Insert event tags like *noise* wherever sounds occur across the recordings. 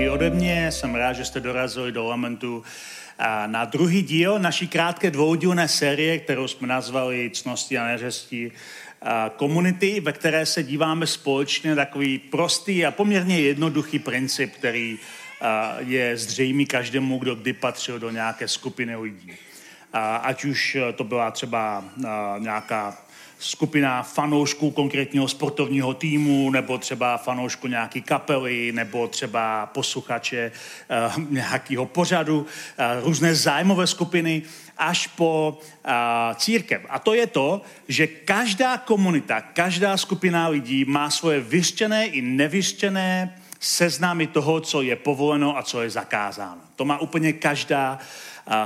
Taky ode mě, jsem rád, že jste dorazili do Lamentu na druhý díl naší krátké dvoudílné série, kterou jsme nazvali Cnosti a neřesti komunity, ve které se díváme společně takový prostý a poměrně jednoduchý princip, který je zřejmý každému, kdo kdy patřil do nějaké skupiny lidí. Ať už to byla třeba nějaká skupina fanoušků konkrétního sportovního týmu, nebo třeba fanoušku nějaký kapely, nebo třeba posluchače uh, nějakého pořadu, uh, různé zájmové skupiny, až po uh, církev. A to je to, že každá komunita, každá skupina lidí má svoje vyřčené i nevyřčené seznámy toho, co je povoleno a co je zakázáno. To má úplně každá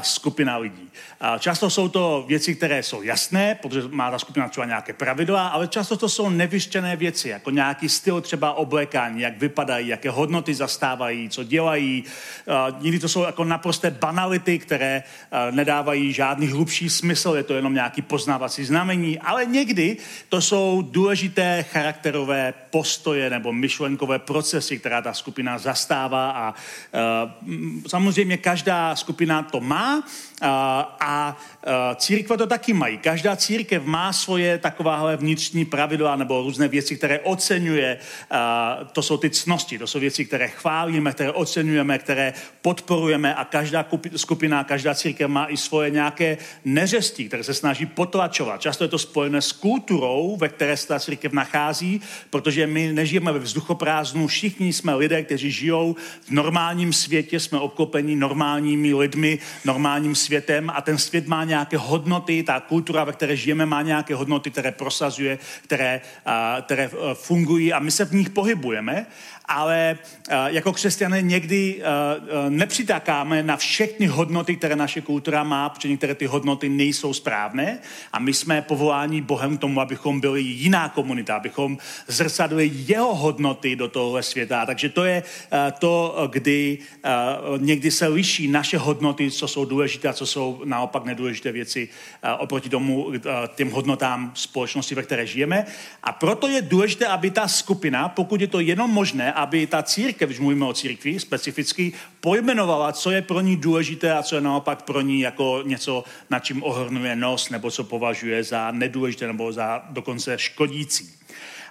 skupina lidí. Často jsou to věci, které jsou jasné, protože má ta skupina třeba nějaké pravidla, ale často to jsou nevyštěné věci, jako nějaký styl třeba oblékání, jak vypadají, jaké hodnoty zastávají, co dělají. Někdy to jsou jako naprosté banality, které nedávají žádný hlubší smysl, je to jenom nějaký poznávací znamení, ale někdy to jsou důležité charakterové postoje nebo myšlenkové procesy, která ta skupina zastává a samozřejmě každá skupina to má a církve to taky mají. Každá církev má svoje takováhle vnitřní pravidla nebo různé věci, které oceňuje. To jsou ty cnosti, to jsou věci, které chválíme, které oceňujeme, které podporujeme a každá skupina, každá církev má i svoje nějaké neřesti, které se snaží potlačovat. Často je to spojené s kulturou, ve které se ta církev nachází, protože my nežijeme ve vzduchoprázdnu, všichni jsme lidé, kteří žijou v normálním světě, jsme obklopeni normálními lidmi, normálním světem a ten svět má nějaké hodnoty, ta kultura, ve které žijeme, má nějaké hodnoty, které prosazuje, které, které e, fungují a my se v nich pohybujeme ale eh, jako křesťané někdy eh, eh, nepřitakáme na všechny hodnoty, které naše kultura má, protože některé ty hodnoty nejsou správné a my jsme povoláni Bohem k tomu, abychom byli jiná komunita, abychom zrcadli jeho hodnoty do tohohle světa. Takže to je to, kdy někdy se liší naše hodnoty, co jsou důležité a co jsou naopak nedůležité věci oproti tomu těm hodnotám společnosti, ve které žijeme. A proto je důležité, aby ta skupina, pokud je to jenom možné, aby ta církev, když mluvíme o církvi specificky, pojmenovala, co je pro ní důležité a co je naopak pro ní jako něco, na čím ohrnuje nos, nebo co považuje za nedůležité nebo za dokonce škodící.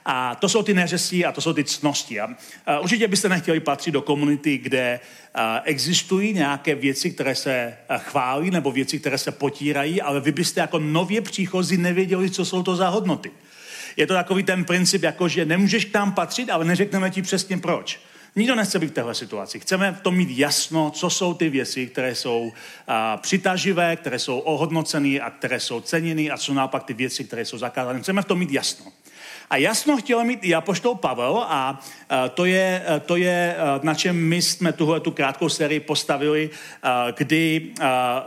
A to jsou ty neřestí a to jsou ty cnosti. A, určitě byste nechtěli patřit do komunity, kde existují nějaké věci, které se chválí, nebo věci, které se potírají, ale vy byste jako nově příchozí nevěděli, co jsou to za hodnoty. Je to takový ten princip, jako že nemůžeš k nám patřit, ale neřekneme ti přesně proč. Nikdo nechce být v téhle situaci. Chceme v tom mít jasno, co jsou ty věci, které jsou a, přitaživé, které jsou ohodnocené a které jsou ceněny a co naopak ty věci, které jsou zakázané. Chceme v tom mít jasno. A jasno chtěl mít i apoštol Pavel a, to, je, to je, na čem my jsme tuhle tu krátkou sérii postavili, kdy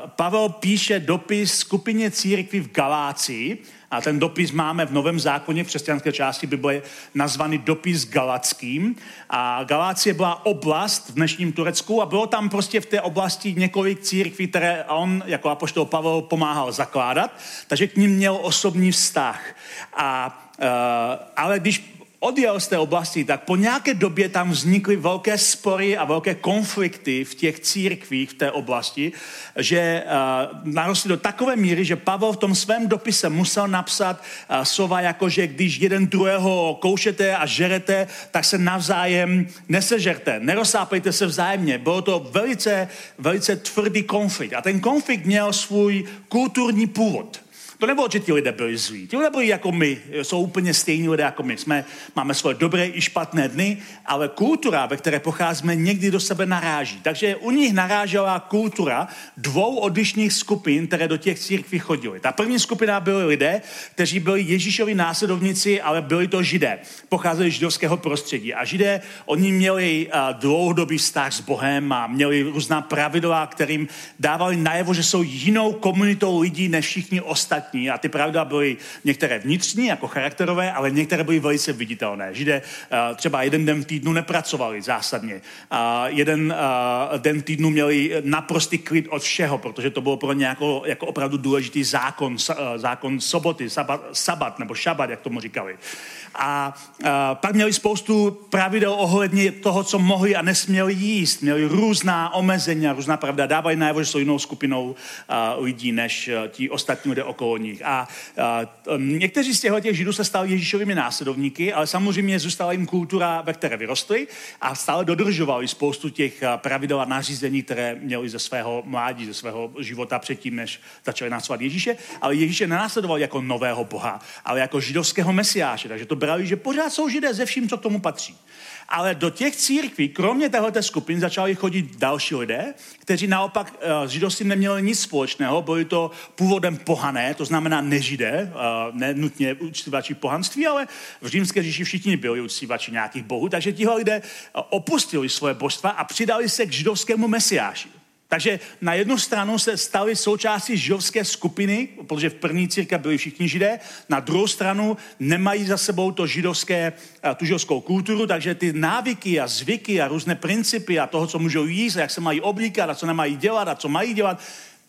Pavel píše dopis skupině církví v Galácii, a ten dopis máme v Novém zákoně, v křesťanské části Bible, nazvaný dopis galackým. A Galácie byla oblast v dnešním Turecku a bylo tam prostě v té oblasti několik církví, které on jako apoštol Pavel pomáhal zakládat, takže k ním měl osobní vztah. A, uh, ale když odjel z té oblasti, tak po nějaké době tam vznikly velké spory a velké konflikty v těch církvích v té oblasti, že uh, narostly do takové míry, že Pavel v tom svém dopise musel napsat uh, slova jako, že když jeden druhého koušete a žerete, tak se navzájem nesežerte, nerozsápejte se vzájemně. Bylo to velice, velice tvrdý konflikt. A ten konflikt měl svůj kulturní původ. To nebylo, že ti lidé byli zlí. Ti lidé byli jako my, jsou úplně stejní lidé jako my. Jsme, máme svoje dobré i špatné dny, ale kultura, ve které pocházíme, někdy do sebe naráží. Takže u nich narážela kultura dvou odlišných skupin, které do těch církví chodily. Ta první skupina byly lidé, kteří byli Ježíšovi následovníci, ale byli to židé. Pocházeli z židovského prostředí. A židé, oni měli dlouhodobý vztah s Bohem a měli různá pravidla, kterým dávali najevo, že jsou jinou komunitou lidí než všichni ostatní. A ty pravidla byly některé vnitřní, jako charakterové, ale některé byly velice viditelné. Židé třeba jeden den v týdnu nepracovali zásadně. Jeden den v týdnu měli naprostý klid od všeho, protože to bylo pro ně jako, jako opravdu důležitý zákon, zákon soboty, sabat, sabat nebo šabat, jak tomu říkali. A, a pak měli spoustu pravidel ohledně toho, co mohli a nesměli jíst. Měli různá omezení, různá pravda. Dávali najevo, že jsou jinou skupinou a, lidí než a, ti ostatní lidé okolo nich. A, a někteří z těchto těch židů se stali Ježíšovými následovníky, ale samozřejmě zůstala jim kultura, ve které vyrostli a stále dodržovali spoustu těch pravidel a nařízení, které měli ze svého mládí, ze svého života předtím, než začali následovat Ježíše. Ale Ježíše nenásledovali jako nového boha, ale jako židovského mesiáše. Takže to brali, že pořád jsou židé ze vším, co k tomu patří. Ale do těch církví, kromě této skupiny, začali chodit další lidé, kteří naopak s židovstvím neměli nic společného, byli to původem pohané, to znamená nežidé, uh, ne nutně uctívači pohanství, ale v římské říši všichni byli uctívači nějakých bohů, takže tihle lidé opustili svoje božstva a přidali se k židovskému mesiáši. Takže na jednu stranu se stali součástí židovské skupiny, protože v první církvi byli všichni židé, na druhou stranu nemají za sebou to židovské, eh, tu židovskou kulturu, takže ty návyky a zvyky a různé principy a toho, co můžou jíst, a jak se mají oblíkat a co nemají dělat a co mají dělat,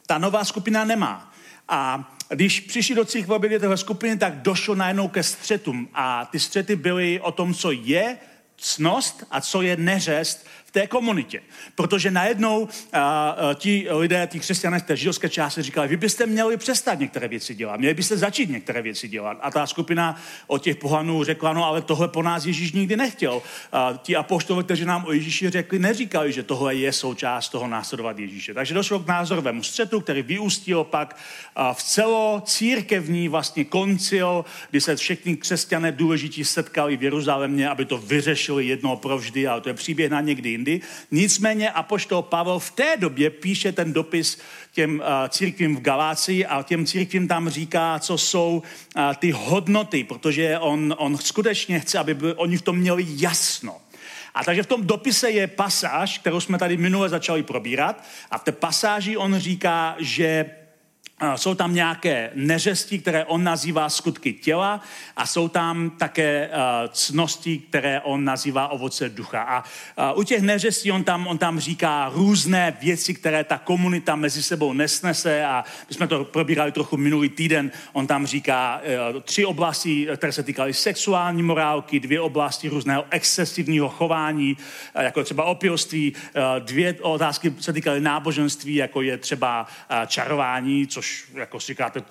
ta nová skupina nemá. A když přišli do církve téhle skupiny, tak došlo najednou ke střetům. A ty střety byly o tom, co je cnost a co je neřest té komunitě. Protože najednou a, a, ti lidé, ti křesťané té židovské části říkali, vy byste měli přestat některé věci dělat, měli byste začít některé věci dělat. A ta skupina od těch pohanů řekla, no ale tohle po nás Ježíš nikdy nechtěl. A ti apoštové, kteří nám o Ježíši řekli, neříkali, že tohle je součást toho následovat Ježíše. Takže došlo k názorovému střetu, který vyústil pak v celo církevní vlastně koncil, kdy se všechny křesťané důležití setkali v Jeruzalémě, aby to vyřešili jednou provždy, ale to je příběh na někdy jindy. Nicméně Apoštol Pavel v té době píše ten dopis těm uh, církvím v Galácii a těm církvím tam říká, co jsou uh, ty hodnoty, protože on, on skutečně chce, aby by, oni v tom měli jasno. A takže v tom dopise je pasáž, kterou jsme tady minule začali probírat a v té pasáži on říká, že jsou tam nějaké neřesti, které on nazývá skutky těla a jsou tam také cnosti, které on nazývá ovoce ducha. A u těch neřestí on tam, on tam říká různé věci, které ta komunita mezi sebou nesnese a my jsme to probírali trochu minulý týden. On tam říká e, tři oblasti, které se týkaly sexuální morálky, dvě oblasti různého excesivního chování, e, jako třeba opilství, dvě otázky se týkaly náboženství, jako je třeba čarování, což což jako si říkáte,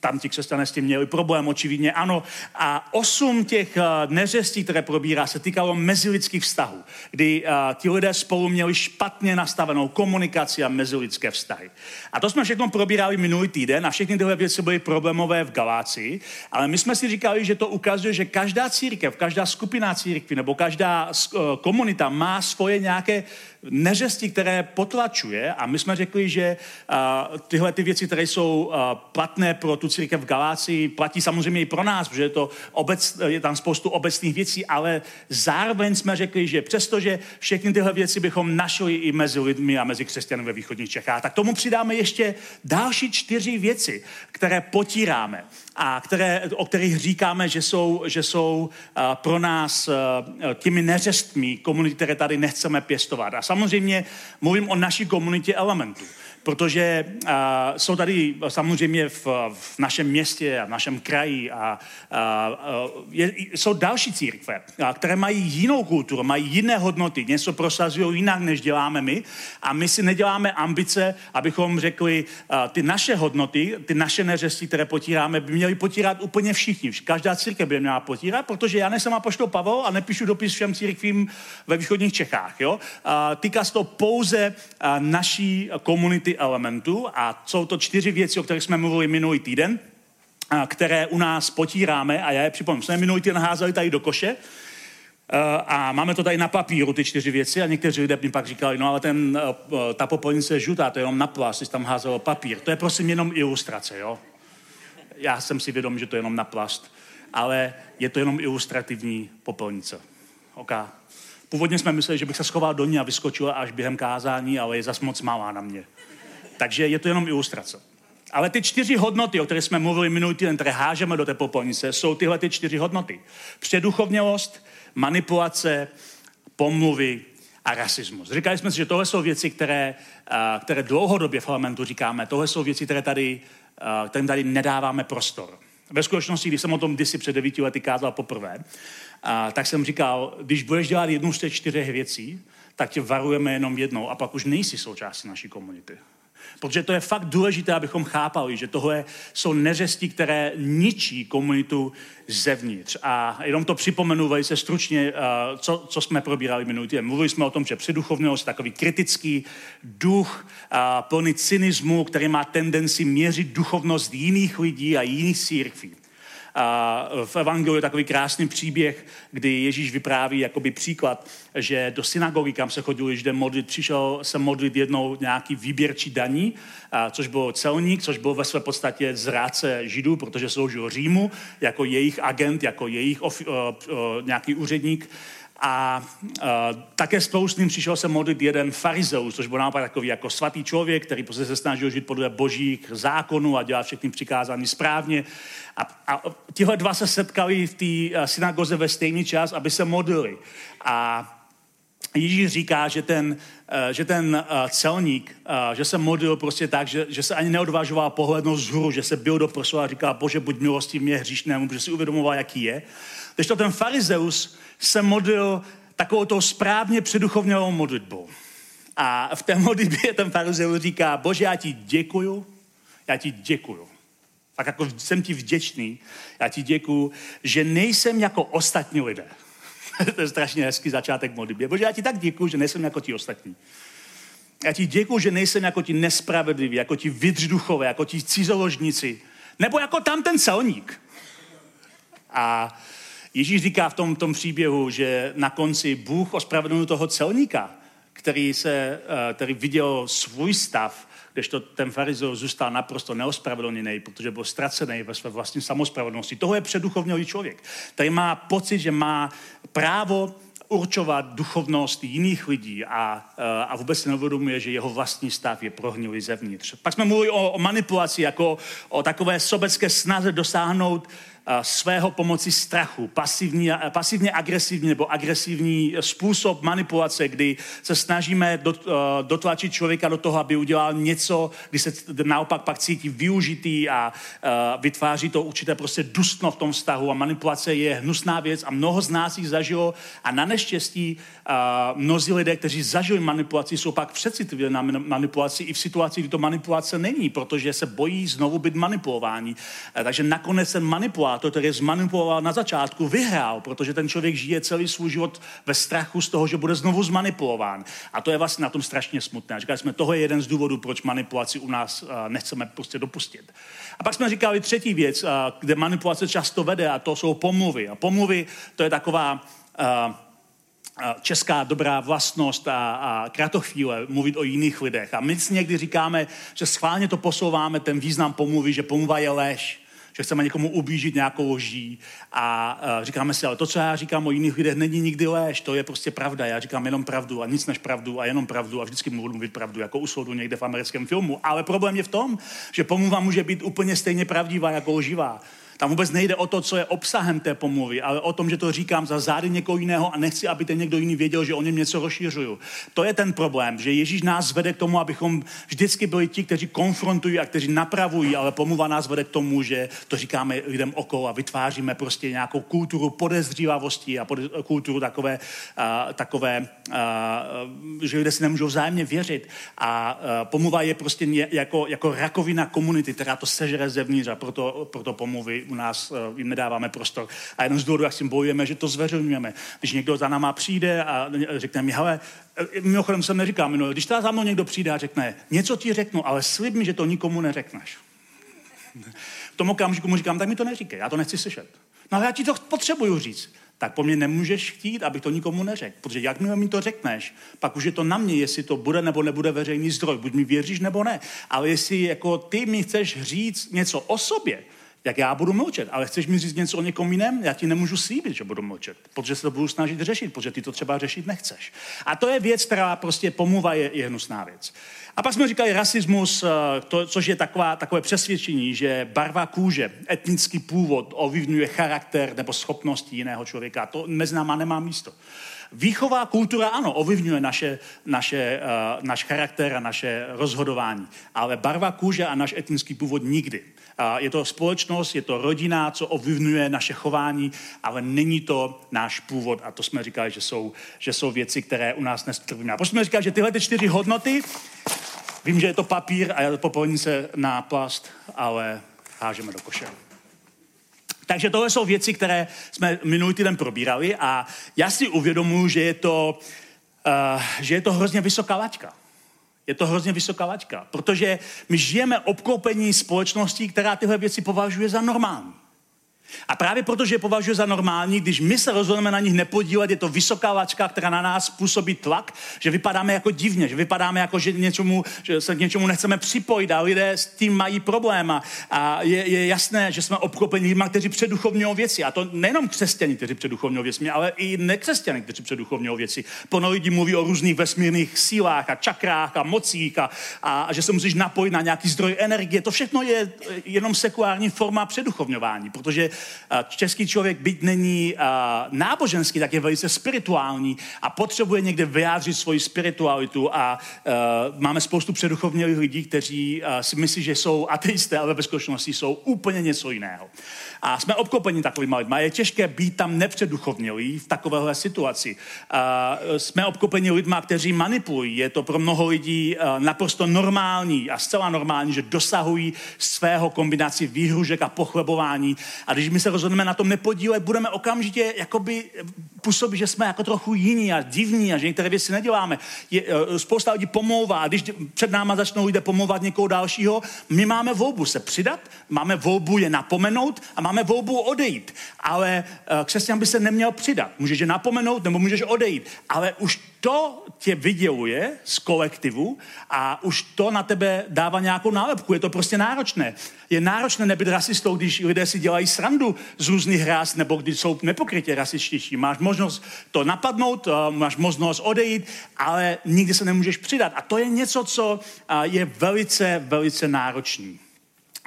tam ti křesťané s tím měli problém, očividně ano. A osm těch uh, neřestí, které probírá, se týkalo mezilidských vztahů, kdy uh, ti lidé spolu měli špatně nastavenou komunikaci a mezilidské vztahy. A to jsme všechno probírali minulý týden a všechny tyhle věci byly problémové v Galácii, ale my jsme si říkali, že to ukazuje, že každá církev, každá skupina církví nebo každá uh, komunita má svoje nějaké neřesti, které potlačuje a my jsme řekli, že uh, tyhle ty věci, které jsou uh, platné pro tu církev v Galácii, platí samozřejmě i pro nás, protože je, to obec, je tam spoustu obecných věcí, ale zároveň jsme řekli, že přestože všechny tyhle věci bychom našli i mezi lidmi a mezi křesťany ve východních Čechách, tak tomu přidáme ještě další čtyři věci, které potíráme a které, o kterých říkáme, že jsou, že jsou uh, pro nás uh, těmi neřestmi komunity, které tady nechceme pěstovat. A samozřejmě mluvím o naší komunitě elementů protože uh, jsou tady samozřejmě v, v našem městě a v našem kraji a uh, je, jsou další církve, které mají jinou kulturu, mají jiné hodnoty, něco prosazují jinak, než děláme my a my si neděláme ambice, abychom řekli, uh, ty naše hodnoty, ty naše neřesti, které potíráme, by měli potírat úplně všichni. Každá církev by měla potírat, protože já nejsem apoštol Pavel a nepíšu dopis všem církvím ve východních Čechách. Jo? Uh, týká se to pouze uh, naší komunity elementů a jsou to čtyři věci, o kterých jsme mluvili minulý týden. které u nás potíráme, a já je připomínám, jsme minulý týden házeli tady do koše, a máme to tady na papíru, ty čtyři věci, a někteří lidé mi pak říkali, no ale ten, ta popelnice je žlutá, to je jenom na plast, jsi tam házelo papír. To je prosím jenom ilustrace, jo? Já jsem si vědom, že to je jenom na plast, ale je to jenom ilustrativní popelnice. Okay. Původně jsme mysleli, že bych se schoval do ní a vyskočil až během kázání, ale je zas moc malá na mě. Takže je to jenom ilustrace. Ale ty čtyři hodnoty, o kterých jsme mluvili minulý týden, které hážeme do té popelnice, jsou tyhle ty čtyři hodnoty. Předuchovnělost, manipulace, pomluvy a rasismus. Říkali jsme si, že tohle jsou věci, které, které dlouhodobě v parlamentu říkáme. Tohle jsou věci, které tady, kterým tady nedáváme prostor. Ve skutečnosti, když jsem o tom kdysi před devíti lety kázal poprvé, a, tak jsem říkal, když budeš dělat jednu z těch čtyřech věcí, tak tě varujeme jenom jednou a pak už nejsi součástí naší komunity. Protože to je fakt důležité, abychom chápali, že tohle jsou neřesti, které ničí komunitu zevnitř. A jenom to připomenu velice stručně, eh, co, co jsme probírali minulý týden. Mluvili jsme o tom, že předuchovnost je takový kritický duch, plný cynismu, který má tendenci měřit duchovnost jiných lidí a jiných církví. A v Evangeliu je takový krásný příběh, kdy Ježíš vypráví jakoby příklad, že do synagogy, kam se chodil když modlit, přišel se modlit jednou nějaký výběrčí daní, a což byl celník, což byl ve své podstatě zrádce židů, protože sloužil Římu jako jejich agent, jako jejich ofi, uh, uh, nějaký úředník. A uh, také s ním přišel se modlit jeden farizeus, což byl naopak takový jako svatý člověk, který prostě se snažil žít podle božích zákonů a dělat všechny přikázání správně. A, a tihle dva se setkali v té synagoze ve stejný čas, aby se modlili. A Ježíš říká, že ten, že ten celník, že se modlil prostě tak, že, že se ani neodvážoval pohlednout zhru, že se byl do a říká, bože, buď milostí mě hříšnému, protože si uvědomoval, jaký je. Když to ten farizeus se modlil takovou tou správně předuchovnělou modlitbou. A v té modlitbě ten farizeus říká, bože, já ti děkuju, já ti děkuju. Tak jako jsem ti vděčný, já ti děkuju, že nejsem jako ostatní lidé. *laughs* to je strašně hezký začátek modlitbě. Bože, já ti tak děkuju, že nejsem jako ti ostatní. Já ti děkuju, že nejsem jako ti nespravedliví, jako ti vydřduchové, jako ti cizoložníci, nebo jako tam ten celník. A Ježíš říká v tom, tom příběhu, že na konci Bůh ospravedlnil toho celníka, který, se, eh, který viděl svůj stav, kdežto ten farizeus zůstal naprosto neospravedlněný, protože byl ztracený ve své vlastní samospravedlnosti. Toho je předuchovnělý člověk, který má pocit, že má právo určovat duchovnost jiných lidí a, eh, a vůbec neuvědomuje, že jeho vlastní stav je prohnilý zevnitř. Pak jsme mluvili o, o manipulaci, jako o takové sobecké snaze dosáhnout svého pomocí strachu, pasivní, pasivně agresivní nebo agresivní způsob manipulace, kdy se snažíme dotlačit člověka do toho, aby udělal něco, kdy se naopak pak cítí využitý a vytváří to určité prostě dustno v tom vztahu a manipulace je hnusná věc a mnoho z nás jich zažilo a na neštěstí mnozí lidé, kteří zažili manipulaci, jsou pak přecitliví na manipulaci i v situaci, kdy to manipulace není, protože se bojí znovu být manipulováni. Takže nakonec ten manipulátor to, který zmanipuloval na začátku, vyhrál, protože ten člověk žije celý svůj život ve strachu z toho, že bude znovu zmanipulován. A to je vlastně na tom strašně smutné. Říkali jsme, toho je jeden z důvodů, proč manipulaci u nás nechceme prostě dopustit. A pak jsme říkali třetí věc, kde manipulace často vede, a to jsou pomluvy. A pomluvy, to je taková česká dobrá vlastnost a, a kratochvíle mluvit o jiných lidech. A my si někdy říkáme, že schválně to posouváme, ten význam pomluvy, že pomluva je lež že chceme někomu ublížit nějakou lží a uh, říkáme si, ale to, co já říkám o jiných lidech, není nikdy léž, to je prostě pravda. Já říkám jenom pravdu a nic než pravdu a jenom pravdu a vždycky budu mluvit pravdu, jako u soudu někde v americkém filmu. Ale problém je v tom, že pomluva může být úplně stejně pravdivá jako lživá. Tam vůbec nejde o to, co je obsahem té pomluvy, ale o tom, že to říkám za zády někoho jiného a nechci, aby ten někdo jiný věděl, že o něm něco rozšiřuju. To je ten problém, že Ježíš nás vede k tomu, abychom vždycky byli ti, kteří konfrontují a kteří napravují, ale pomluva nás vede k tomu, že to říkáme lidem okolo a vytváříme prostě nějakou kulturu podezřívavosti a pod, kulturu takové, uh, takové uh, že lidé si nemůžou vzájemně věřit. A uh, pomluva je prostě jako, jako rakovina komunity, která to sežere zevnitř a proto, proto pomluvy u nás eh, jim nedáváme prostor. A jeden z důvodů, jak s tím bojujeme, že to zveřejňujeme. Když někdo za náma přijde a řekne mi, hele, eh, mimochodem jsem neříkám, no, když teda za mnou někdo přijde a řekne, něco ti řeknu, ale slib mi, že to nikomu neřekneš. V tom okamžiku mu říkám, tak mi to neříkej, já to nechci slyšet. No ale já ti to potřebuju říct. Tak po mně nemůžeš chtít, abych to nikomu neřekl. Protože jakmile mi to řekneš, pak už je to na mě, jestli to bude nebo nebude veřejný zdroj. Buď mi věříš nebo ne. Ale jestli jako ty mi chceš říct něco o sobě, jak já budu mlčet. Ale chceš mi říct něco o někom jiném? Já ti nemůžu slíbit, že budu mlčet, protože se to budu snažit řešit, protože ty to třeba řešit nechceš. A to je věc, která prostě pomluva je, je hnusná věc. A pak jsme říkali rasismus, eh, to, což je taková, takové přesvědčení, že barva kůže, etnický původ ovlivňuje charakter nebo schopnosti jiného člověka. To mezi náma nemá místo. Výchová kultura, ano, ovlivňuje naše, naše, uh, náš charakter a naše rozhodování, ale barva kůže a náš etnický původ nikdy. Je to společnost, je to rodina, co ovlivňuje naše chování, ale není to náš původ a to jsme říkali, že jsou, že jsou věci, které u nás nestrvíme. A proč jsme říkali, že tyhle ty čtyři hodnoty, vím, že je to papír a popolní se na plast, ale hážeme do koše. Takže tohle jsou věci, které jsme minulý týden probírali a já si uvědomuji, že je to, uh, že je to hrozně vysoká laťka. Je to hrozně vysoká laťka, protože my žijeme obklopení společností, která tyhle věci považuje za normální. A právě protože je považuje za normální, když my se rozhodneme na nich nepodílet, je to vysoká lačka, která na nás působí tlak, že vypadáme jako divně, že vypadáme jako, že, něčemu, že se k něčemu nechceme připojit a lidé s tím mají problém. A, je, je, jasné, že jsme obklopeni lidmi, kteří předuchovňují věci. A to nejenom křesťani, kteří předuchovňují věci, ale i nekřesťani, kteří předuchovňují věci. Plno lidí mluví o různých vesmírných sílách a čakrách a mocích a, a, a že se musíš napojit na nějaký zdroj energie. To všechno je jenom sekulární forma předuchovňování, protože český člověk byť není náboženský, tak je velice spirituální a potřebuje někde vyjádřit svoji spiritualitu a máme spoustu předuchovnělých lidí, kteří si myslí, že jsou ateisté, ale ve skutečnosti jsou úplně něco jiného. A jsme obklopeni takovými lidmi. Je těžké být tam nepředuchovnělý v takovéhle situaci. A jsme obklopeni lidmi, kteří manipulují. Je to pro mnoho lidí naprosto normální a zcela normální, že dosahují svého kombinaci výhružek a pochlebování. A když my se rozhodneme na tom nepodílet, budeme okamžitě jakoby působit, že jsme jako trochu jiní a divní a že některé věci neděláme. Je, spousta lidí pomlouvá a když před náma začnou lidé pomlouvat někoho dalšího, my máme volbu se přidat, máme volbu je napomenout a máme volbu odejít. Ale uh, křesťan by se neměl přidat. Můžeš je napomenout nebo můžeš odejít. Ale už to tě vyděluje z kolektivu a už to na tebe dává nějakou nálepku. Je to prostě náročné. Je náročné nebyt rasistou, když lidé si dělají srandu z různých ras nebo když jsou nepokrytě rasističtí. Máš možnost to napadnout, uh, máš možnost odejít, ale nikdy se nemůžeš přidat. A to je něco, co uh, je velice, velice náročný.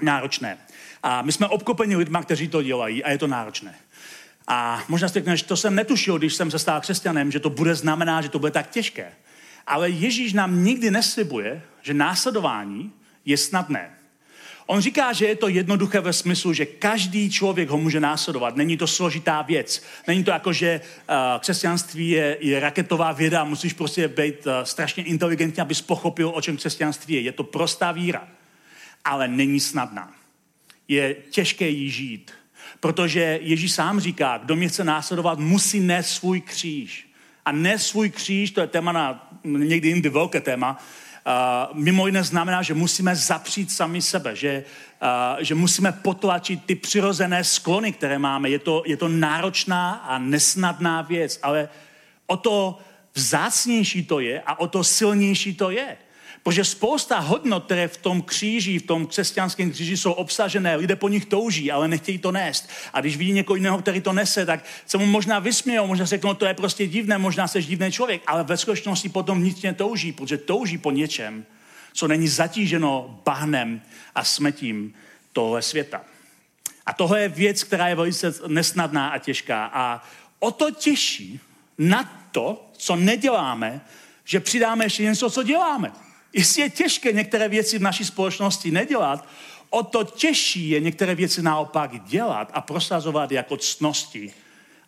náročné. A my jsme obklopeni lidma, kteří to dělají a je to náročné. A možná si řekneš, to jsem netušil, když jsem se stal křesťanem, že to bude znamená, že to bude tak těžké. Ale Ježíš nám nikdy neslibuje, že následování je snadné. On říká, že je to jednoduché ve smyslu, že každý člověk ho může následovat. Není to složitá věc. Není to jako, že uh, křesťanství je, je raketová věda, musíš prostě být uh, strašně inteligentní, abys pochopil, o čem křesťanství je. Je to prostá víra, ale není snadná je těžké jí žít. Protože Ježíš sám říká, kdo mě chce následovat, musí nést svůj kříž. A nést svůj kříž, to je téma na někdy jindy velké téma, Uh, mimo jiné znamená, že musíme zapřít sami sebe, že, uh, že musíme potlačit ty přirozené sklony, které máme. Je to, je to náročná a nesnadná věc, ale o to vzácnější to je a o to silnější to je. Protože spousta hodnot, které v tom kříži, v tom křesťanském kříži jsou obsažené, lidé po nich touží, ale nechtějí to nést. A když vidí někoho jiného, který to nese, tak se mu možná vysmějou, možná se řeknou, to je prostě divné, možná jsi divný člověk, ale ve skutečnosti potom nic touží, protože touží po něčem, co není zatíženo bahnem a smetím tohle světa. A tohle je věc, která je velice nesnadná a těžká. A o to těžší na to, co neděláme, že přidáme ještě něco, co děláme. Jestli je těžké některé věci v naší společnosti nedělat, o to těžší je některé věci naopak dělat a prosazovat jako cnosti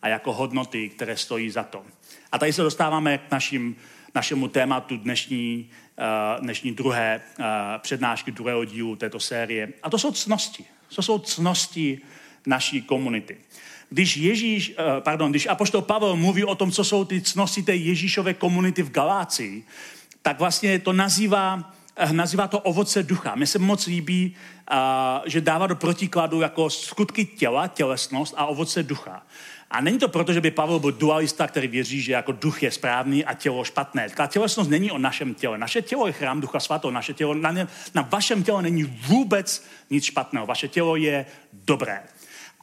a jako hodnoty, které stojí za to. A tady se dostáváme k našim, našemu tématu dnešní, uh, dnešní druhé uh, přednášky, druhého dílu této série. A to jsou cnosti. To jsou cnosti naší komunity. Když Ježíš, uh, pardon, když Apoštol Pavel mluví o tom, co jsou ty cnosti té Ježíšové komunity v Galácii, tak vlastně to nazývá eh, nazývá to ovoce ducha. Mně se moc líbí, uh, že dává do protikladu jako skutky těla, tělesnost a ovoce ducha. A není to proto, že by Pavel byl dualista, který věří, že jako duch je správný a tělo špatné. Ta tělesnost není o našem těle. Naše tělo je chrám ducha svatého. Naše tělo, na, ně, na vašem těle není vůbec nic špatného. Vaše tělo je dobré.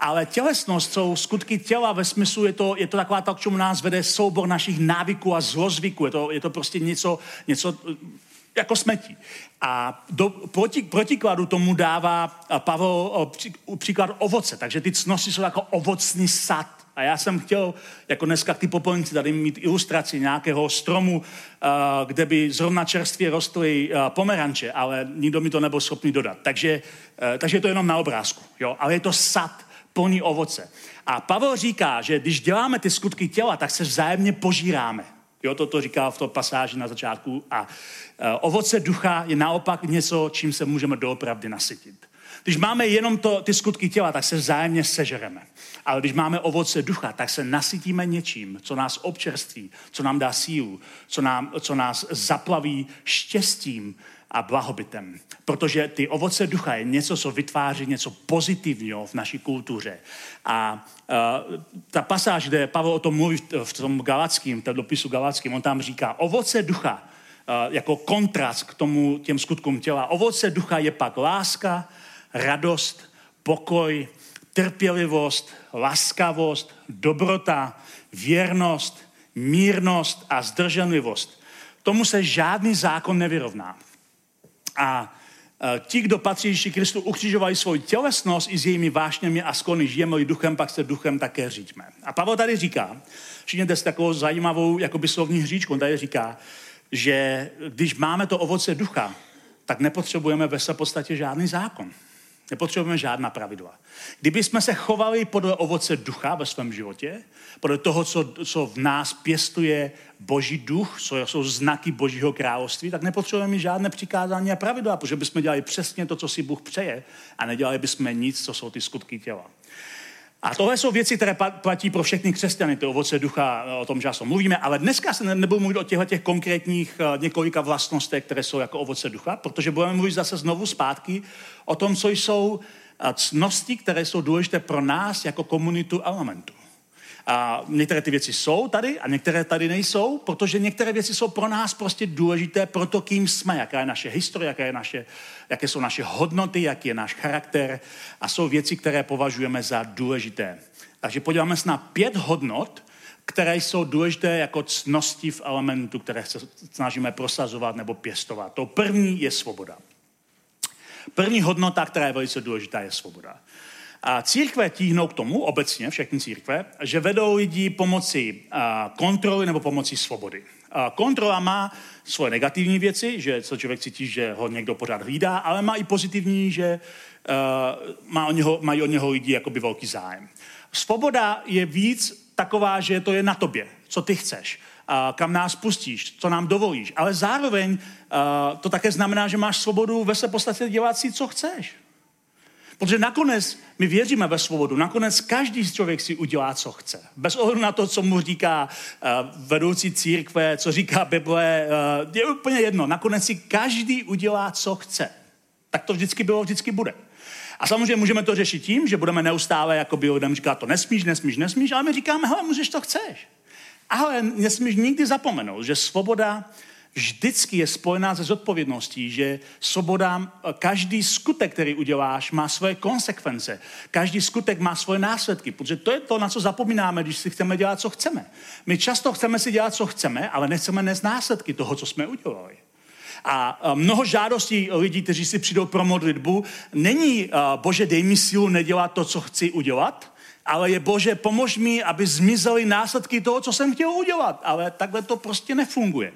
Ale tělesnost jsou skutky těla ve smyslu, je to, je to taková to, k čemu nás vede soubor našich návyků a zlozvyků. Je to, je to prostě něco, něco jako smetí. A do, proti, protikladu tomu dává Pavel příklad ovoce. Takže ty cnosti jsou jako ovocný sad. A já jsem chtěl, jako dneska ty popolnici, tady mít ilustraci nějakého stromu, kde by zrovna čerstvě rostly pomeranče, ale nikdo mi to nebyl schopný dodat. Takže, takže je to jenom na obrázku. Jo? Ale je to sad plný ovoce. A Pavel říká, že když děláme ty skutky těla, tak se vzájemně požíráme. Jo, to to říká v tom pasáži na začátku. A uh, ovoce ducha je naopak něco, čím se můžeme doopravdy nasytit. Když máme jenom to, ty skutky těla, tak se vzájemně sežereme. Ale když máme ovoce ducha, tak se nasytíme něčím, co nás občerství, co nám dá sílu, co, nám, co nás zaplaví štěstím a blahobytem. Protože ty ovoce ducha je něco, co vytváří něco pozitivního v naší kultuře. A uh, ta pasáž, kde Pavel o tom mluví v tom galackým, v tom dopisu galackým, on tam říká, ovoce ducha uh, jako kontrast k tomu těm skutkům těla. Ovoce ducha je pak láska, radost, pokoj, trpělivost, laskavost, dobrota, věrnost, mírnost a zdrženlivost. Tomu se žádný zákon nevyrovná. A e, ti, kdo patří Ježíši Kristu, ukřižovali svou tělesnost i s jejími vášněmi a sklony. Žijeme duchem, pak se duchem také říďme. A Pavel tady říká, všimněte si takovou zajímavou jakoby slovní hříčku, on tady říká, že když máme to ovoce ducha, tak nepotřebujeme ve své podstatě žádný zákon. Nepotřebujeme žádná pravidla. Kdyby jsme se chovali podle ovoce ducha ve svém životě, podle toho, co, co v nás pěstuje boží duch, co jsou znaky božího království, tak nepotřebujeme žádné přikázání a pravidla, protože bychom dělali přesně to, co si Bůh přeje a nedělali bychom nic, co jsou ty skutky těla. A tohle jsou věci, které platí pro všechny křesťany, ty ovoce ducha, o tom času mluvíme, ale dneska se nebudu mluvit o těchto těch konkrétních eh, několika vlastnostech, které jsou jako ovoce ducha, protože budeme mluvit zase znovu zpátky o tom, co jsou eh, cnosti, které jsou důležité pro nás jako komunitu elementu. A některé ty věci jsou tady a některé tady nejsou, protože některé věci jsou pro nás prostě důležité pro to, kým jsme, jaká je naše historie, jaká je naše, jaké jsou naše hodnoty, jaký je náš charakter a jsou věci, které považujeme za důležité. Takže podíváme se na pět hodnot, které jsou důležité jako cnosti v elementu, které se snažíme prosazovat nebo pěstovat. To první je svoboda. První hodnota, která je velice důležitá, je svoboda. A církve tíhnou k tomu, obecně všechny církve, že vedou lidi pomocí kontroly nebo pomocí svobody. Kontrola má svoje negativní věci, že co člověk cítí, že ho někdo pořád hlídá, ale má i pozitivní, že má o něho, mají o něho lidi jakoby velký zájem. Svoboda je víc taková, že to je na tobě, co ty chceš, kam nás pustíš, co nám dovolíš. Ale zároveň to také znamená, že máš svobodu ve se podstatě dělat si, co chceš. Protože nakonec my věříme ve svobodu. Nakonec každý člověk si udělá, co chce. Bez ohledu na to, co mu říká uh, vedoucí církve, co říká Bible, uh, je úplně jedno. Nakonec si každý udělá, co chce. Tak to vždycky bylo, vždycky bude. A samozřejmě můžeme to řešit tím, že budeme neustále jako by lidem říkat, to nesmíš, nesmíš, nesmíš, ale my říkáme, hele, můžeš to chceš. Ale nesmíš nikdy zapomenout, že svoboda vždycky je spojená se zodpovědností, že svoboda, každý skutek, který uděláš, má svoje konsekvence. Každý skutek má svoje následky, protože to je to, na co zapomínáme, když si chceme dělat, co chceme. My často chceme si dělat, co chceme, ale nechceme nést následky toho, co jsme udělali. A mnoho žádostí lidí, kteří si přijdou pro modlitbu, není, bože, dej mi sílu nedělat to, co chci udělat, ale je bože, pomož mi, aby zmizely následky toho, co jsem chtěl udělat. Ale takhle to prostě nefunguje.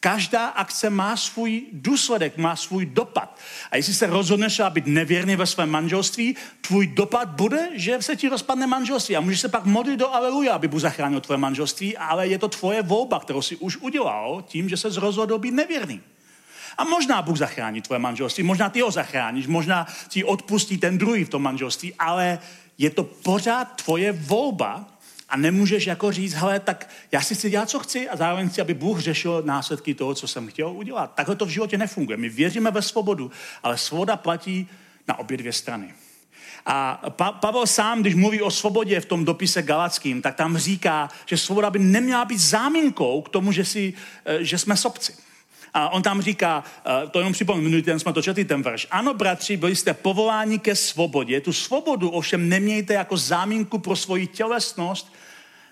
Každá akce má svůj důsledek, má svůj dopad. A jestli se rozhodneš být nevěrný ve svém manželství, tvůj dopad bude, že se ti rozpadne manželství. A můžeš se pak modlit do Aleluja, aby Bůh zachránil tvoje manželství, ale je to tvoje volba, kterou si už udělal tím, že se rozhodl být nevěrný. A možná Bůh zachrání tvoje manželství, možná ty ho zachráníš, možná ti odpustí ten druhý v tom manželství, ale je to pořád tvoje volba, Nemůžeš jako říct, hele, tak já si chci dělat, co chci a zároveň chci, aby Bůh řešil následky toho, co jsem chtěl udělat. Takhle to v životě nefunguje. My věříme ve svobodu, ale svoboda platí na obě dvě strany. A pa- Pavel sám, když mluví o svobodě v tom dopise galackým, tak tam říká, že svoboda by neměla být záminkou k tomu, že, si, eh, že jsme sobci. A on tam říká, eh, to jenom připomínám, minulý jsme to četli ten verš. Ano, bratři, byli jste povoláni ke svobodě. Tu svobodu ovšem nemějte jako záminku pro svoji tělesnost,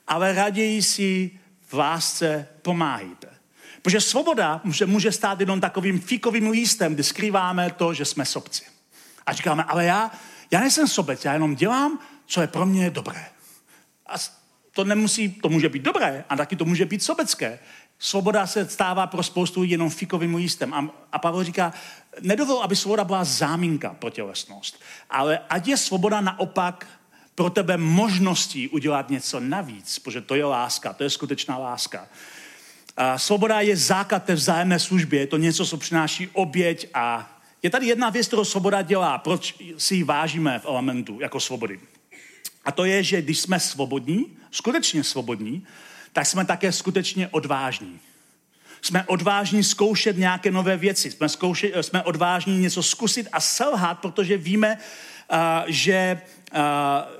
ale raději si v lásce pomáhejte. Protože svoboda může, může stát jenom takovým fíkovým lístem, kdy skrýváme to, že jsme sobci. A říkáme, ale já, já nejsem sobec, já jenom dělám, co je pro mě dobré. A to nemusí, to může být dobré, a taky to může být sobecké. Svoboda se stává pro spoustu lidí jenom fikovým jístem. A, a Pavel říká, nedovol, aby svoboda byla záminka pro tělesnost, ale ať je svoboda naopak pro tebe možností udělat něco navíc, protože to je láska, to je skutečná láska. A svoboda je základ té vzájemné službě, je to něco, co přináší oběť a je tady jedna věc, kterou svoboda dělá, proč si ji vážíme v elementu jako svobody. A to je, že když jsme svobodní, skutečně svobodní, tak jsme také skutečně odvážní. Jsme odvážní zkoušet nějaké nové věci. Jsme, zkoušet, jsme odvážní něco zkusit a selhat, protože víme, uh, že, uh,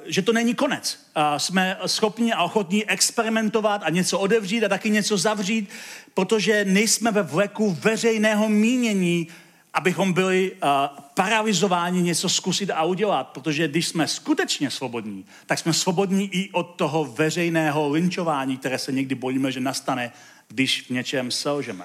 že to není konec. Uh, jsme schopni a ochotní experimentovat a něco odevřít a taky něco zavřít, protože nejsme ve vleku veřejného mínění, abychom byli uh, paralizováni něco zkusit a udělat, protože když jsme skutečně svobodní, tak jsme svobodní i od toho veřejného linčování, které se někdy bojíme, že nastane, když v něčem selžeme.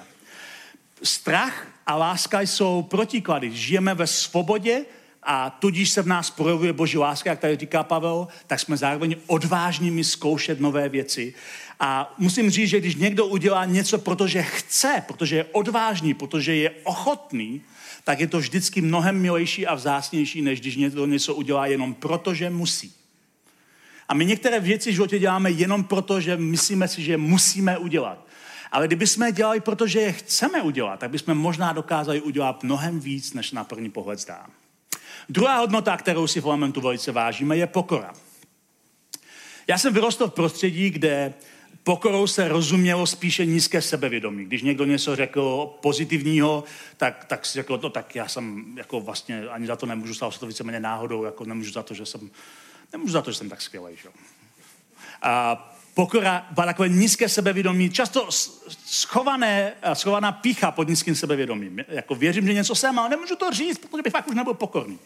Strach a láska jsou protiklady. Žijeme ve svobodě a tudíž se v nás projevuje boží láska, jak tady říká Pavel, tak jsme zároveň odvážnými zkoušet nové věci. A musím říct, že když někdo udělá něco, protože chce, protože je odvážný, protože je ochotný, tak je to vždycky mnohem milejší a vzácnější, než když někdo něco udělá jenom proto, že musí. A my některé věci v životě děláme jenom proto, že myslíme si, že musíme udělat. Ale kdyby jsme je dělali, protože je chceme udělat, tak bychom možná dokázali udělat mnohem víc, než na první pohled zdá. Druhá hodnota, kterou si v momentu velice vážíme, je pokora. Já jsem vyrostl v prostředí, kde pokorou se rozumělo spíše nízké sebevědomí. Když někdo něco řekl pozitivního, tak, tak si řekl, no tak já jsem jako vlastně ani za to nemůžu, stalo se to víceméně náhodou, jako nemůžu za to, že jsem, nemůžu za to, že jsem tak skvělý. Že? A pokora byla takové nízké sebevědomí, často schované, schovaná pícha pod nízkým sebevědomím. Jako věřím, že něco jsem, ale nemůžu to říct, protože bych fakt už nebyl pokorný.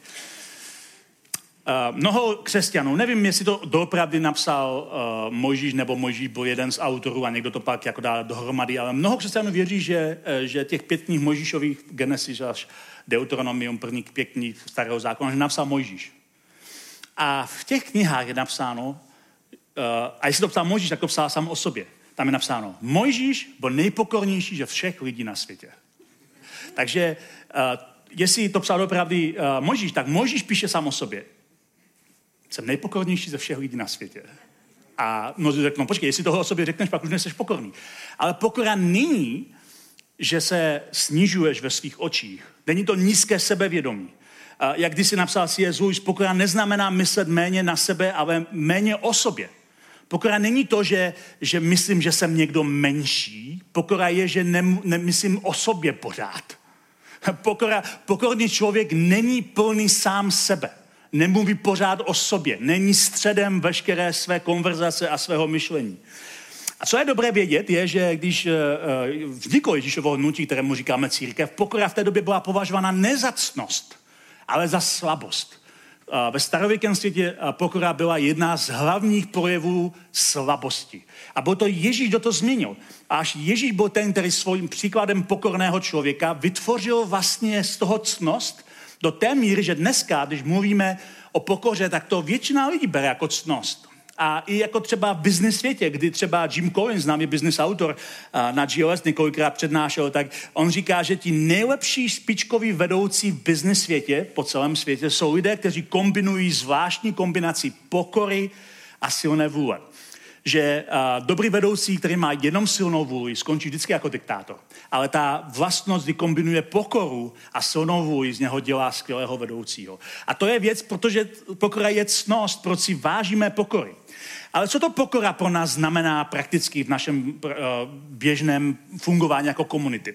Uh, mnoho křesťanů, nevím, jestli to doopravdy napsal uh, Mojžíš, nebo Mojžíš byl jeden z autorů a někdo to pak jako dá dohromady, ale mnoho křesťanů věří, že, uh, že těch pět knih Mojžíšových, Genesis až Deuteronomium, první pět knih starého zákona, že napsal Mojžíš. A v těch knihách je napsáno, uh, a jestli to psal Mojžíš, tak to psal sám o sobě. Tam je napsáno, Mojžíš byl nejpokornější ze všech lidí na světě. Takže uh, jestli to psal opravdu uh, Mojžíš, tak Mojžíš píše sám o sobě. Jsem nejpokornější ze všech lidí na světě. A mnozí řeknou, počkej, jestli toho o sobě řekneš, pak už nejsi pokorný. Ale pokora není, že se snižuješ ve svých očích. Není to nízké sebevědomí. Jak když si napsal C.S. Lewis, pokora neznamená myslet méně na sebe, ale méně o sobě. Pokora není to, že, že myslím, že jsem někdo menší. Pokora je, že nem, nemyslím o sobě pořád. Pokora, pokorný člověk není plný sám sebe nemluví pořád o sobě, není středem veškeré své konverzace a svého myšlení. A co je dobré vědět, je, že když eh, eh, vzniklo Ježíšovo hnutí, kterému říkáme církev, pokora v té době byla považována ne za ale za slabost. Ve starověkém světě pokora byla jedna z hlavních projevů slabosti. A byl to Ježíš, kdo to změnil. A až Ježíš byl ten, který svým příkladem pokorného člověka vytvořil vlastně z toho ctnost do té míry, že dneska, když mluvíme o pokoře, tak to většina lidí bere jako ctnost. A i jako třeba v business světě, kdy třeba Jim Collins, známý business autor, na GOS několikrát přednášel, tak on říká, že ti nejlepší špičkoví vedoucí v business světě, po celém světě, jsou lidé, kteří kombinují zvláštní kombinaci pokory a silné vůle. Že uh, dobrý vedoucí, který má jenom silnou vůli, skončí vždycky jako diktátor. Ale ta vlastnost, kdy kombinuje pokoru a silnou vůli, z něho dělá skvělého vedoucího. A to je věc, protože pokora je cnost, proč si vážíme pokory. Ale co to pokora pro nás znamená prakticky v našem uh, běžném fungování jako komunity?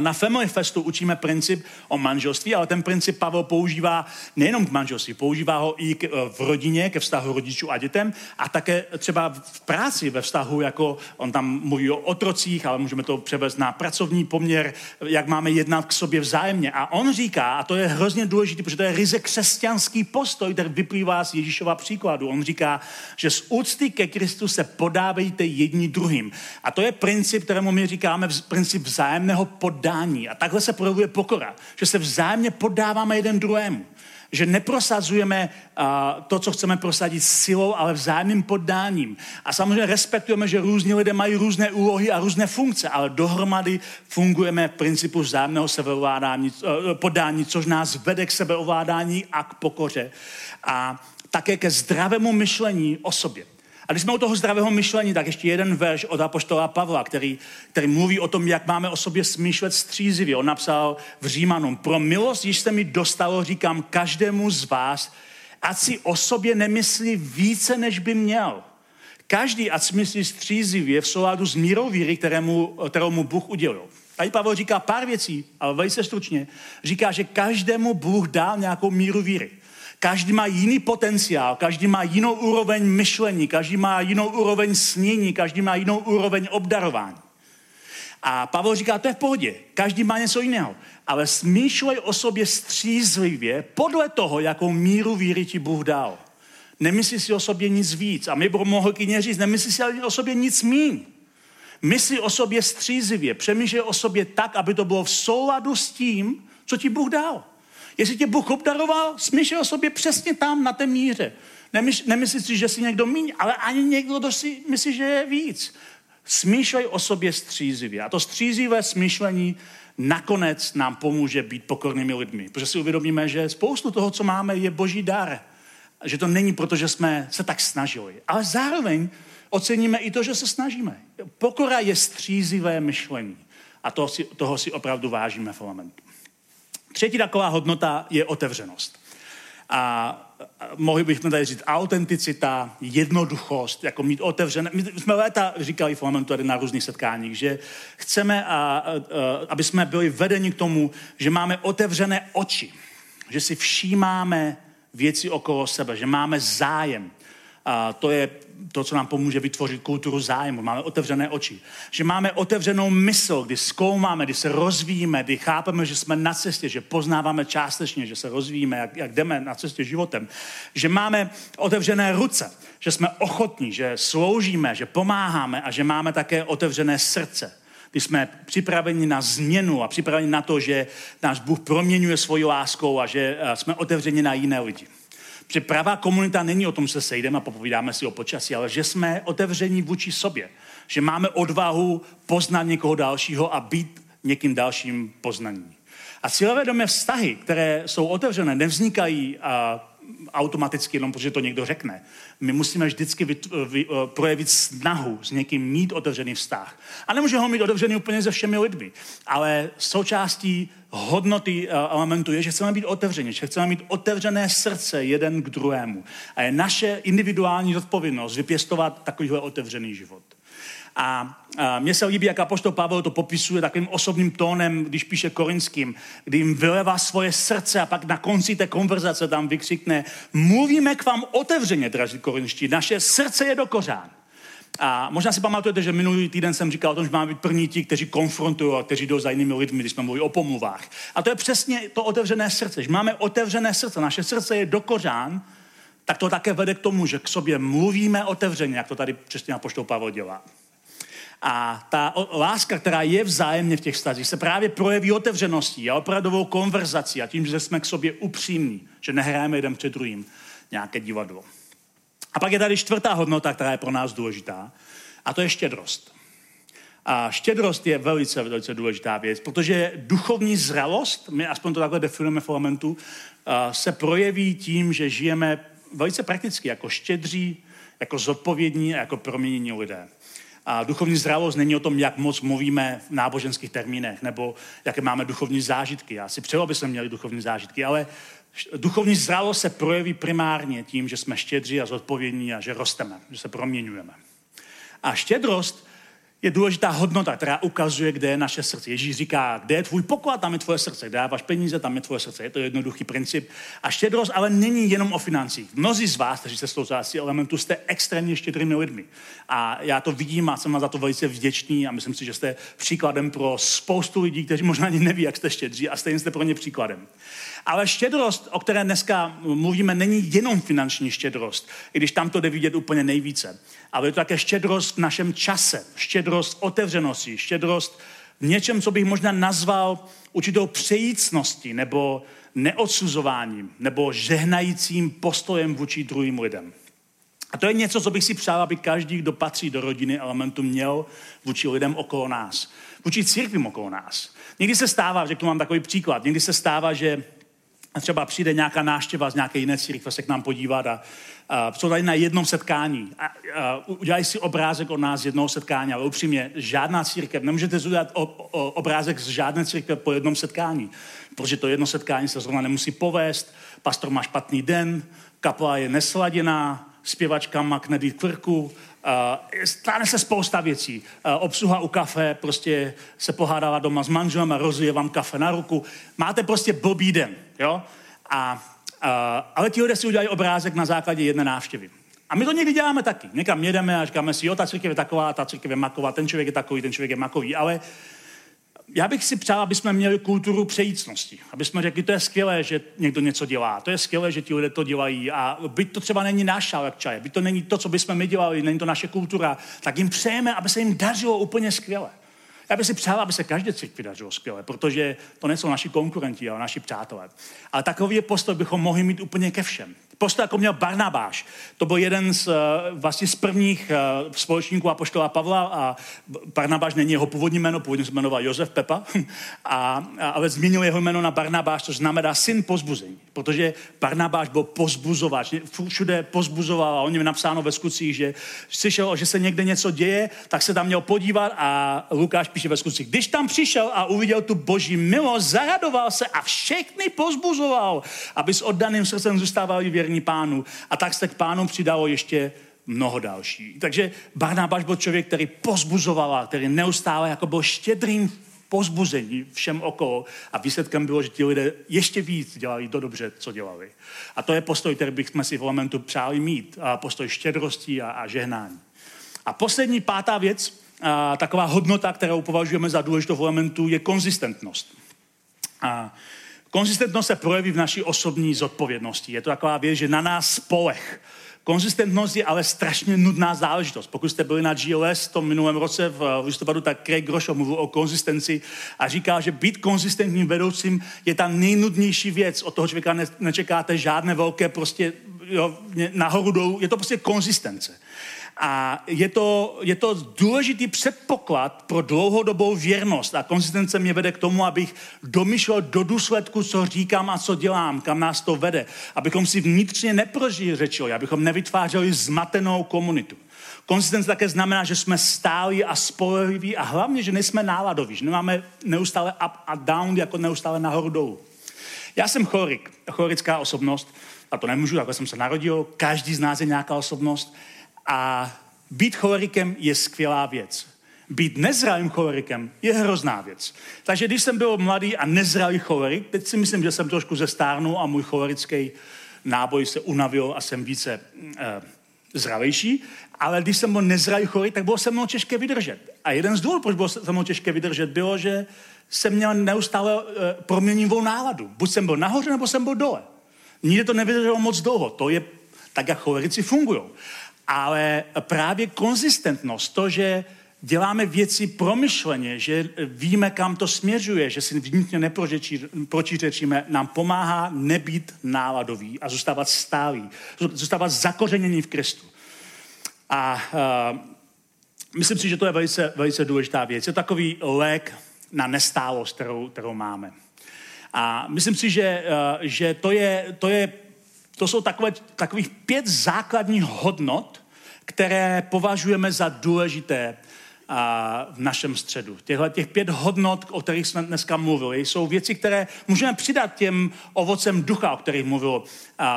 Na Family Festu učíme princip o manželství, ale ten princip Pavel používá nejenom k manželství, používá ho i k, v rodině, ke vztahu rodičů a dětem a také třeba v práci, ve vztahu, jako on tam mluví o otrocích, ale můžeme to převést na pracovní poměr, jak máme jednat k sobě vzájemně. A on říká, a to je hrozně důležité, protože to je ryze křesťanský postoj, který vyplývá z Ježíšova příkladu. On říká, že z úcty ke Kristu se podávejte jedni druhým. A to je princip, kterému my říkáme princip vzájemného pod poddání. A takhle se projevuje pokora, že se vzájemně poddáváme jeden druhému. Že neprosazujeme uh, to, co chceme prosadit silou, ale vzájemným poddáním. A samozřejmě respektujeme, že různí lidé mají různé úlohy a různé funkce, ale dohromady fungujeme v principu vzájemného sebeovládání, uh, poddání, což nás vede k sebeovládání a k pokoře. A také ke zdravému myšlení o sobě. A když jsme u toho zdravého myšlení, tak ještě jeden verš od Apoštola Pavla, který, který mluví o tom, jak máme o sobě smýšlet střízivě. On napsal v Římanům, pro milost, již se mi dostalo, říkám každému z vás, ať si o sobě nemyslí více, než by měl. Každý, ať si myslí střízivě v souladu s mírou víry, kterému, kterou mu Bůh udělil. Tady Pavel říká pár věcí, ale velice stručně. Říká, že každému Bůh dal nějakou míru víry. Každý má jiný potenciál, každý má jinou úroveň myšlení, každý má jinou úroveň snění, každý má jinou úroveň obdarování. A Pavel říká, to je v pohodě, každý má něco jiného. Ale smýšlej o sobě střízlivě podle toho, jakou míru víry ti Bůh dal. Nemyslí si o sobě nic víc. A my budeme mohli kyně říct, nemyslí si o sobě nic míň. Myslí o sobě střízivě, přemýšlej o sobě tak, aby to bylo v souladu s tím, co ti Bůh dal. Jestli tě Bůh obdaroval, smíšel o sobě přesně tam, na té míře. Nemyš, nemyslí si, že jsi někdo míň, ale ani někdo, kdo si myslí, že je víc. Smýšlej o sobě střízivě. A to střízivé smýšlení nakonec nám pomůže být pokornými lidmi. Protože si uvědomíme, že spoustu toho, co máme, je boží dar. Že to není proto, že jsme se tak snažili. Ale zároveň oceníme i to, že se snažíme. Pokora je střízivé myšlení. A toho si, toho si opravdu vážíme v momentu. Třetí taková hodnota je otevřenost. A mohli bychom tady říct autenticita, jednoduchost, jako mít otevřené. My jsme léta říkali v momentu tady na různých setkáních, že chceme, a, a, aby jsme byli vedeni k tomu, že máme otevřené oči, že si všímáme věci okolo sebe, že máme zájem. A to je to, co nám pomůže vytvořit kulturu zájmu. Máme otevřené oči. Že máme otevřenou mysl, kdy zkoumáme, kdy se rozvíjíme, kdy chápeme, že jsme na cestě, že poznáváme částečně, že se rozvíjíme, jak, jak jdeme na cestě životem. Že máme otevřené ruce, že jsme ochotní, že sloužíme, že pomáháme a že máme také otevřené srdce. Kdy jsme připraveni na změnu a připraveni na to, že náš Bůh proměňuje svoji láskou a že jsme otevřeni na jiné lidi. Že pravá komunita není o tom, že se sejdeme a popovídáme si o počasí, ale že jsme otevření vůči sobě. Že máme odvahu poznat někoho dalšího a být někým dalším poznaním. A cílevědomé vztahy, které jsou otevřené, nevznikají a automaticky jenom protože to někdo řekne. My musíme vždycky vy, vy, uh, projevit snahu s někým mít otevřený vztah. A nemůžeme ho mít otevřený úplně se všemi lidmi, ale součástí hodnoty uh, elementu je, že chceme být otevření, že chceme mít otevřené srdce jeden k druhému. A je naše individuální odpovědnost vypěstovat takovýhle otevřený život. A, a mně se líbí, jak apoštol Pavel to popisuje takovým osobním tónem, když píše korinským, kdy jim vylevá svoje srdce a pak na konci té konverzace tam vykřikne, mluvíme k vám otevřeně, drazí korinští, naše srdce je do kořán. A možná si pamatujete, že minulý týden jsem říkal o tom, že máme být první ti, kteří konfrontují a kteří jdou za jinými lidmi, když jsme mluvili o pomluvách. A to je přesně to otevřené srdce. Že máme otevřené srdce, naše srdce je do kořán, tak to také vede k tomu, že k sobě mluvíme otevřeně, jak to tady přesně apoštol Pavel dělá. A ta láska, která je vzájemně v těch vztazích, se právě projeví otevřeností a opravdovou konverzací a tím, že jsme k sobě upřímní, že nehrajeme jeden před druhým nějaké divadlo. A pak je tady čtvrtá hodnota, která je pro nás důležitá, a to je štědrost. A štědrost je velice, velice důležitá věc, protože duchovní zralost, my aspoň to takhle definujeme v elementu, se projeví tím, že žijeme velice prakticky jako štědří, jako zodpovědní a jako proměnění lidé. A duchovní zralost není o tom, jak moc mluvíme v náboženských termínech, nebo jaké máme duchovní zážitky. Já si přeju, aby jsme měli duchovní zážitky, ale duchovní zralost se projeví primárně tím, že jsme štědří a zodpovědní a že rosteme, že se proměňujeme. A štědrost je důležitá hodnota, která ukazuje, kde je naše srdce. Ježíš říká, kde je tvůj poklad, tam je tvoje srdce. Kde dáváš peníze, tam je tvoje srdce. Je to jednoduchý princip. A štědrost ale není jenom o financích. Mnozí z vás, kteří se zásí elementu, jste extrémně štědrými lidmi. A já to vidím a jsem za to velice vděčný a myslím si, že jste příkladem pro spoustu lidí, kteří možná ani neví, jak jste štědří a stejně jste pro ně příkladem. Ale štědrost, o které dneska mluvíme, není jenom finanční štědrost, i když tam to jde vidět úplně nejvíce. Ale je to také štědrost v našem čase, štědrost otevřenosti, štědrost v něčem, co bych možná nazval určitou přejícností nebo neodsuzováním nebo žehnajícím postojem vůči druhým lidem. A to je něco, co bych si přál, aby každý, kdo patří do rodiny elementu, měl vůči lidem okolo nás. Vůči církvím okolo nás. Někdy se stává, že tu mám takový příklad, někdy se stává, že třeba přijde nějaká náštěva z nějaké jiné církve se k nám podívat a, a jsou tady na jednom setkání. A, a udělají si obrázek od nás z jednoho setkání, ale upřímně, žádná církev, nemůžete udělat o, o, obrázek z žádné církve po jednom setkání, protože to jedno setkání se zrovna nemusí povést, pastor má špatný den, kapela je nesladěná, zpěvačka v krku, Uh, stane se spousta věcí. Uh, obsluha u kafe prostě se pohádala doma s manželem a rozlije vám kafe na ruku. Máte prostě blbý den, jo? A, uh, ale ti lidé si udělají obrázek na základě jedné návštěvy. A my to někdy děláme taky. Někam jedeme a říkáme si, jo, ta církev je taková, ta církev je maková, ten člověk je takový, ten člověk je makový. Ale já bych si přál, aby jsme měli kulturu přejícnosti. Aby jsme řekli, to je skvělé, že někdo něco dělá. To je skvělé, že ti lidé to dělají. A byť to třeba není náš šálek čaje, byť to není to, co bychom my dělali, není to naše kultura, tak jim přejeme, aby se jim dařilo úplně skvěle. Já bych si přál, aby se každé církvi dařilo skvěle, protože to nejsou naši konkurenti, ale naši přátelé. Ale takový postoj bychom mohli mít úplně ke všem postoj, jako měl Barnabáš. To byl jeden z, eh, vlastně z prvních eh, společníků Apoštola Pavla a Barnabáš není jeho původní jméno, původně se jmenoval Josef Pepa, *laughs* a, ale změnil jeho jméno na Barnabáš, což znamená syn pozbuzení, protože Barnabáš byl pozbuzovač, všude pozbuzoval a on je napsáno ve skutcích, že slyšel, že se někde něco děje, tak se tam měl podívat a Lukáš píše ve skutcích, když tam přišel a uviděl tu boží milost, zaradoval se a všechny pozbuzoval, aby s oddaným srdcem zůstávali věrní věrní pánu. A tak se k pánu přidalo ještě mnoho další. Takže Barnabáš byl člověk, který pozbuzoval, který neustále jako byl štědrým pozbuzení všem okolo a výsledkem bylo, že ti lidé ještě víc dělali to dobře, co dělali. A to je postoj, který bychom si v momentu přáli mít. A postoj štědrosti a, a žehnání. A poslední pátá věc, a taková hodnota, kterou považujeme za důležitou v elementu, je konzistentnost. A Konzistentnost se projeví v naší osobní zodpovědnosti. Je to taková věc, že na nás spolech. Konzistentnost je ale strašně nudná záležitost. Pokud jste byli na GLS v tom minulém roce v listopadu, tak Craig Grošo mluvil o konzistenci a říká, že být konzistentním vedoucím je ta nejnudnější věc. Od toho člověka ne, nečekáte žádné velké prostě jo, nahoru dolů. Je to prostě konzistence. A je to, je to důležitý předpoklad pro dlouhodobou věrnost. A konzistence mě vede k tomu, abych domyšlel do důsledku, co říkám a co dělám, kam nás to vede. Abychom si vnitřně neprožířečili, abychom nevytvářeli zmatenou komunitu. Konzistence také znamená, že jsme stálí a spolehliví a hlavně, že nejsme náladoví, že nemáme neustále up a down, jako neustále nahoru dolů. Já jsem chorik, chorická osobnost, a to nemůžu, takhle jsem se narodil, každý z nás je nějaká osobnost. A být cholerikem je skvělá věc. Být nezralým cholerikem je hrozná věc. Takže když jsem byl mladý a nezralý cholerik, teď si myslím, že jsem trošku zestárnul a můj cholerický náboj se unavil a jsem více eh, zralejší, ale když jsem byl nezralý cholerik, tak bylo se mnou těžké vydržet. A jeden z důvodů, proč bylo se mnou těžké vydržet, bylo, že jsem měl neustále eh, proměnivou náladu. Buď jsem byl nahoře, nebo jsem byl dole. Nikdy to nevydrželo moc dlouho. To je tak, jak cholerici fungují ale právě konzistentnost, to, že děláme věci promyšleně, že víme, kam to směřuje, že si vnitřně neprotiřečíme, nám pomáhá nebýt náladový a zůstávat stálý, zůstávat zakořeněný v Kristu. A uh, myslím si, že to je velice, velice důležitá věc. Je to takový lék na nestálost, kterou, kterou máme. A myslím si, že, uh, že to, je, to je to jsou takové, takových pět základních hodnot, které považujeme za důležité v našem středu. Těchto těch pět hodnot, o kterých jsme dneska mluvili, jsou věci, které můžeme přidat těm ovocem ducha, o kterých mluvil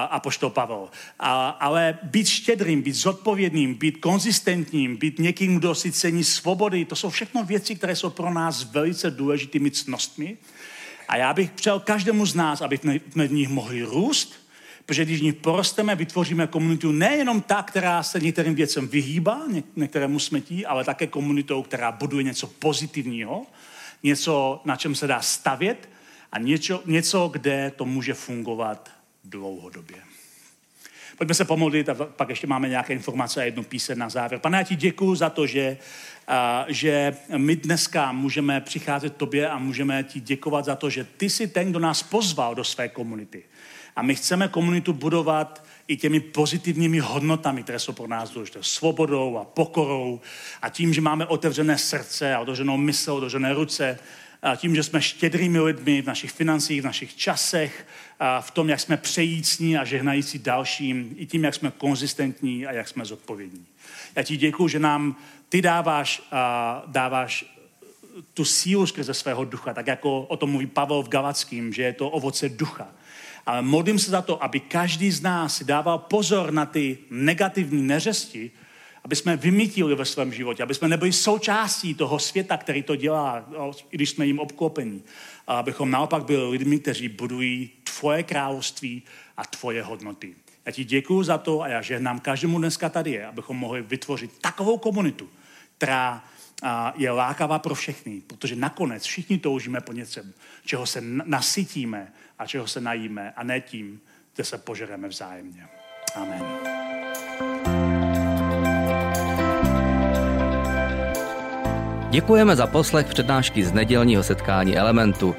apoštol Pavel. A, ale být štědrým, být zodpovědným, být konzistentním, být někým, kdo si cení svobody, to jsou všechno věci, které jsou pro nás velice důležitými cnostmi. A já bych přál každému z nás, aby jsme v nich mohli růst, Protože když v nich porosteme, vytvoříme komunitu nejenom ta, která se některým věcem vyhýbá, některému smetí, ale také komunitou, která buduje něco pozitivního, něco, na čem se dá stavět a něco, něco kde to může fungovat dlouhodobě. Pojďme se pomodlit a pak ještě máme nějaké informace a jednu píseň na závěr. Pane, já ti děkuji za to, že, a, že my dneska můžeme přicházet tobě a můžeme ti děkovat za to, že ty jsi ten, kdo nás pozval do své komunity. A my chceme komunitu budovat i těmi pozitivními hodnotami, které jsou pro nás důležité. Svobodou a pokorou a tím, že máme otevřené srdce a otevřenou mysl, otevřené ruce, a tím, že jsme štědrými lidmi v našich financích, v našich časech, a v tom, jak jsme přejícní a žehnající dalším, i tím, jak jsme konzistentní a jak jsme zodpovědní. Já ti děkuji, že nám ty dáváš, dáváš tu sílu skrze svého ducha, tak jako o tom mluví Pavel v Galackým, že je to ovoce ducha ale modlím se za to, aby každý z nás si dával pozor na ty negativní neřesti, aby jsme vymítili ve svém životě, aby jsme nebyli součástí toho světa, který to dělá, i když jsme jim obklopení. A abychom naopak byli lidmi, kteří budují tvoje království a tvoje hodnoty. Já ti děkuji za to a já žehnám každému dneska tady je, abychom mohli vytvořit takovou komunitu, která je lákavá pro všechny, protože nakonec všichni toužíme po něčem, čeho se nasytíme a čeho se najíme a ne tím, kde se požereme vzájemně. Amen. Děkujeme za poslech přednášky z nedělního setkání Elementu.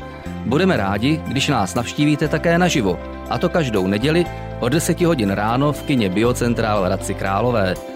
Budeme rádi, když nás navštívíte také naživo, a to každou neděli od 10 hodin ráno v kině Biocentrál v Hradci Králové.